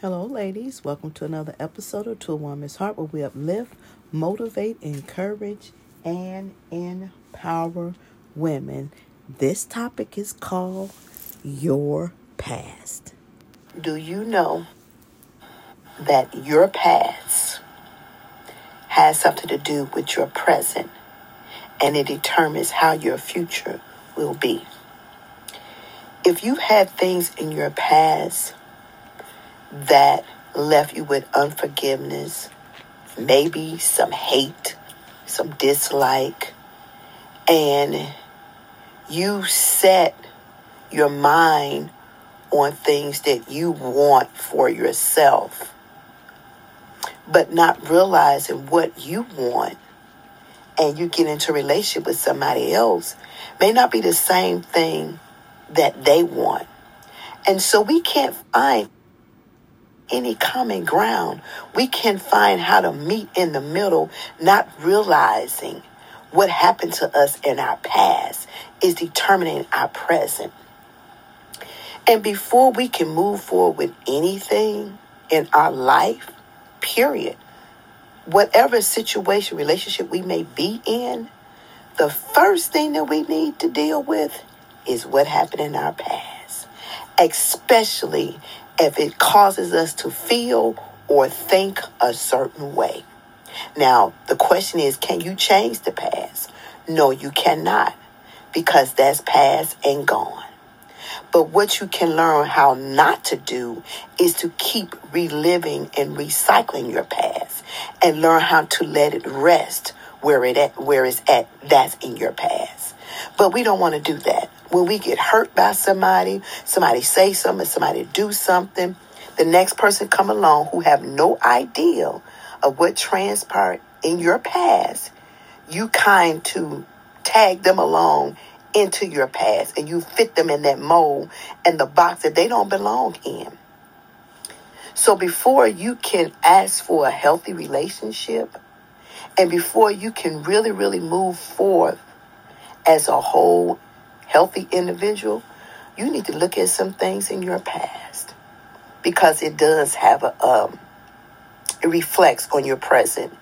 Hello, ladies. Welcome to another episode of To a Woman's Heart where we uplift, motivate, encourage, and empower women. This topic is called Your Past. Do you know that your past has something to do with your present and it determines how your future will be? If you've had things in your past that left you with unforgiveness, maybe some hate, some dislike, and you set your mind on things that you want for yourself, but not realizing what you want, and you get into a relationship with somebody else, may not be the same thing that they want. And so we can't find any common ground. We can find how to meet in the middle, not realizing what happened to us in our past is determining our present. And before we can move forward with anything in our life, period, whatever situation, relationship we may be in, the first thing that we need to deal with is what happened in our past, especially if it causes us to feel or think a certain way. Now, the question is can you change the past? No, you cannot because that's past and gone. But what you can learn how not to do is to keep reliving and recycling your past and learn how to let it rest where it at, where it's at that's in your past. But we don't want to do that. When we get hurt by somebody, somebody say something, somebody do something, the next person come along who have no idea of what transpired in your past, you kind to tag them along into your past and you fit them in that mold and the box that they don't belong in. So before you can ask for a healthy relationship and before you can really, really move forth as a whole healthy individual, you need to look at some things in your past because it does have a, um, it reflects on your present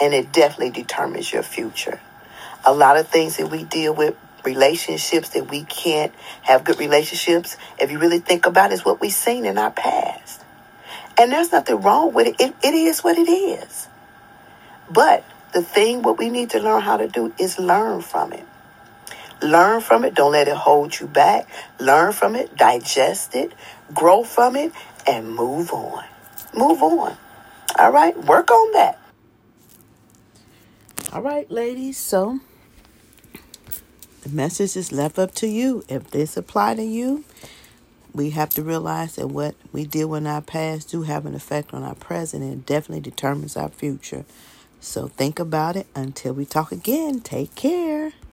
and it definitely determines your future. A lot of things that we deal with relationships that we can't have good relationships, if you really think about it, is what we've seen in our past. And there's nothing wrong with it. it. It is what it is. But the thing what we need to learn how to do is learn from it. Learn from it. Don't let it hold you back. Learn from it. Digest it. Grow from it. And move on. Move on. All right. Work on that. All right, ladies. So the message is left up to you. If this apply to you, we have to realize that what we deal with in our past do have an effect on our present and definitely determines our future. So think about it until we talk again. Take care.